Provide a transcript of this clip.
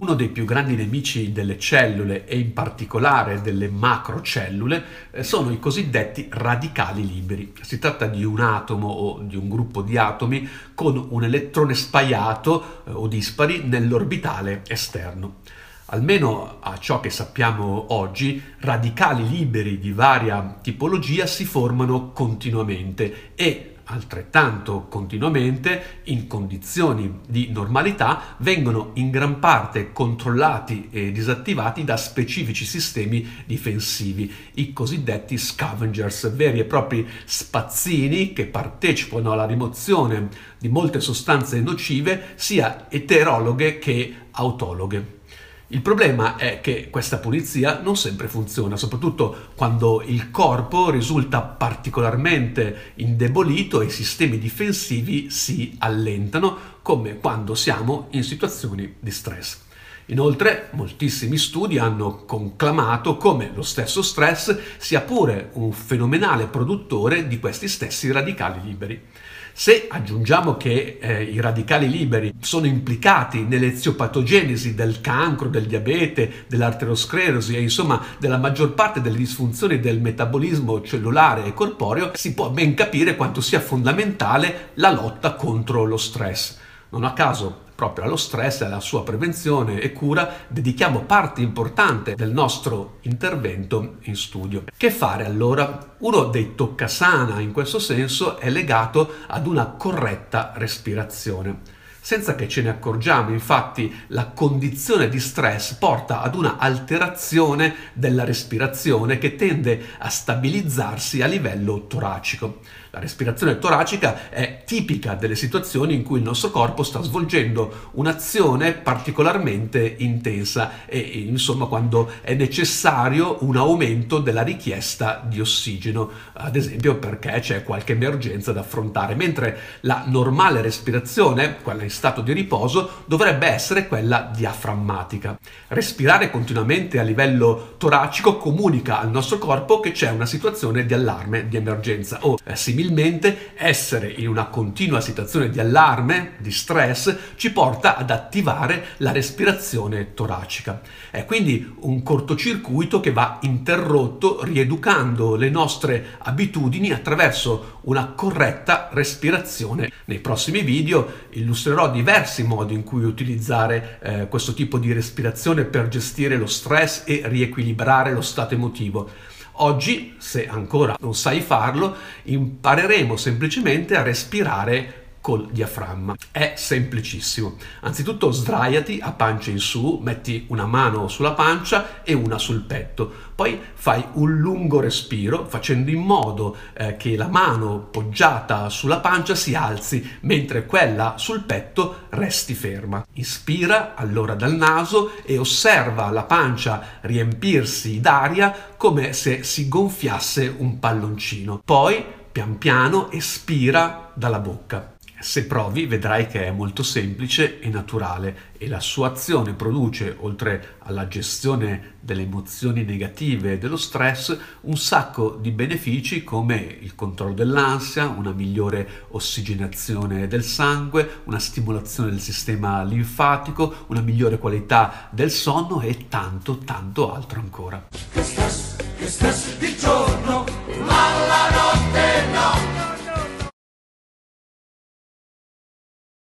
Uno dei più grandi nemici delle cellule e in particolare delle macrocellule eh, sono i cosiddetti radicali liberi. Si tratta di un atomo o di un gruppo di atomi con un elettrone spaiato eh, o dispari nell'orbitale esterno. Almeno a ciò che sappiamo oggi, radicali liberi di varia tipologia si formano continuamente e altrettanto continuamente, in condizioni di normalità, vengono in gran parte controllati e disattivati da specifici sistemi difensivi, i cosiddetti scavengers, veri e propri spazzini che partecipano alla rimozione di molte sostanze nocive, sia eterologhe che autologhe. Il problema è che questa pulizia non sempre funziona, soprattutto quando il corpo risulta particolarmente indebolito e i sistemi difensivi si allentano, come quando siamo in situazioni di stress. Inoltre, moltissimi studi hanno conclamato come lo stesso stress sia pure un fenomenale produttore di questi stessi radicali liberi. Se aggiungiamo che eh, i radicali liberi sono implicati nell'eziopatogenesi del cancro, del diabete, dell'arterosclerosi e insomma della maggior parte delle disfunzioni del metabolismo cellulare e corporeo, si può ben capire quanto sia fondamentale la lotta contro lo stress. Non a caso proprio allo stress e alla sua prevenzione e cura dedichiamo parte importante del nostro intervento in studio. Che fare allora? Uno dei toccasana in questo senso è legato ad una corretta respirazione. Senza che ce ne accorgiamo, infatti, la condizione di stress porta ad una alterazione della respirazione che tende a stabilizzarsi a livello toracico. La respirazione toracica è tipica delle situazioni in cui il nostro corpo sta svolgendo un'azione particolarmente intensa e insomma quando è necessario un aumento della richiesta di ossigeno, ad esempio perché c'è qualche emergenza da affrontare, mentre la normale respirazione, quella in stato di riposo, dovrebbe essere quella diaframmatica. Respirare continuamente a livello toracico comunica al nostro corpo che c'è una situazione di allarme, di emergenza o eh, similmente essere in una continua situazione di allarme, di stress, ci porta ad attivare la respirazione toracica. È quindi un cortocircuito che va interrotto rieducando le nostre abitudini attraverso una corretta respirazione. Nei prossimi video illustrerò diversi modi in cui utilizzare eh, questo tipo di respirazione per gestire lo stress e riequilibrare lo stato emotivo. Oggi, se ancora non sai farlo, impareremo semplicemente a respirare col diaframma. È semplicissimo. Anzitutto sdraiati a pancia in su, metti una mano sulla pancia e una sul petto. Poi fai un lungo respiro facendo in modo eh, che la mano poggiata sulla pancia si alzi mentre quella sul petto resti ferma. Ispira allora dal naso e osserva la pancia riempirsi d'aria come se si gonfiasse un palloncino. Poi pian piano espira dalla bocca. Se provi vedrai che è molto semplice e naturale e la sua azione produce, oltre alla gestione delle emozioni negative e dello stress, un sacco di benefici come il controllo dell'ansia, una migliore ossigenazione del sangue, una stimolazione del sistema linfatico, una migliore qualità del sonno e tanto tanto altro ancora. Che stress, che stress di gioco!